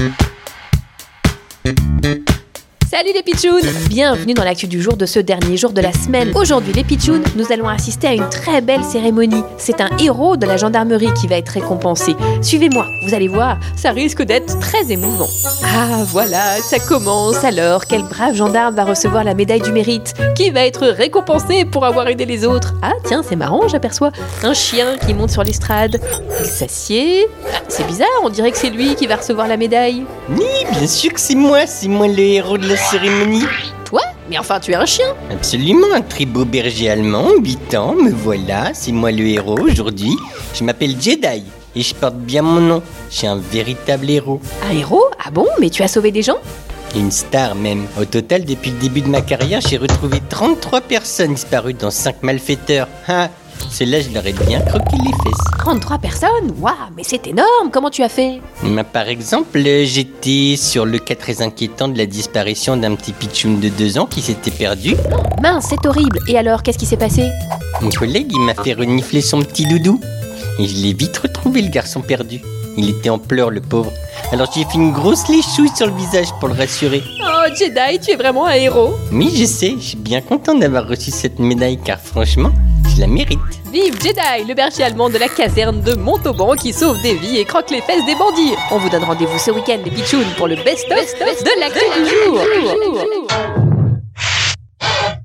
thank you Salut les pitchouns Bienvenue dans l'actu du jour de ce dernier jour de la semaine. Aujourd'hui les pitchouns, nous allons assister à une très belle cérémonie. C'est un héros de la gendarmerie qui va être récompensé. Suivez-moi, vous allez voir, ça risque d'être très émouvant. Ah voilà, ça commence alors. Quel brave gendarme va recevoir la médaille du mérite Qui va être récompensé pour avoir aidé les autres? Ah tiens, c'est marrant, j'aperçois un chien qui monte sur l'estrade. Il s'assied. Ah, c'est bizarre, on dirait que c'est lui qui va recevoir la médaille. Oui, bien sûr que c'est moi, c'est moi le héros de la cérémonie. Toi Mais enfin, tu es un chien Absolument, un très beau berger allemand, 8 ans, me voilà, c'est moi le héros aujourd'hui. Je m'appelle Jedi et je porte bien mon nom. Je suis un véritable héros. Un héros Ah bon Mais tu as sauvé des gens Une star même. Au total, depuis le début de ma carrière, j'ai retrouvé 33 personnes disparues dans 5 malfaiteurs. Ah, ceux-là, je leur ai bien croqué les fesses. 33 personnes Waouh, mais c'est énorme Comment tu as fait? Mais par exemple, j'étais sur le cas très inquiétant de la disparition d'un petit pitchoun de 2 ans qui s'était perdu. Mince, c'est horrible Et alors, qu'est-ce qui s'est passé? Mon collègue, il m'a fait renifler son petit doudou. Et je l'ai vite retrouvé, le garçon perdu. Il était en pleurs, le pauvre. Alors j'ai fait une grosse léchouille sur le visage pour le rassurer. Oh, Jedi, tu es vraiment un héros Oui, je sais, je suis bien content d'avoir reçu cette médaille car franchement, je la mérite. Vive Jedi, le berger allemand de la caserne de Montauban qui sauve des vies et croque les fesses des bandits. On vous donne rendez-vous ce week-end, les pitchouns, pour le best-of de l'actu du jour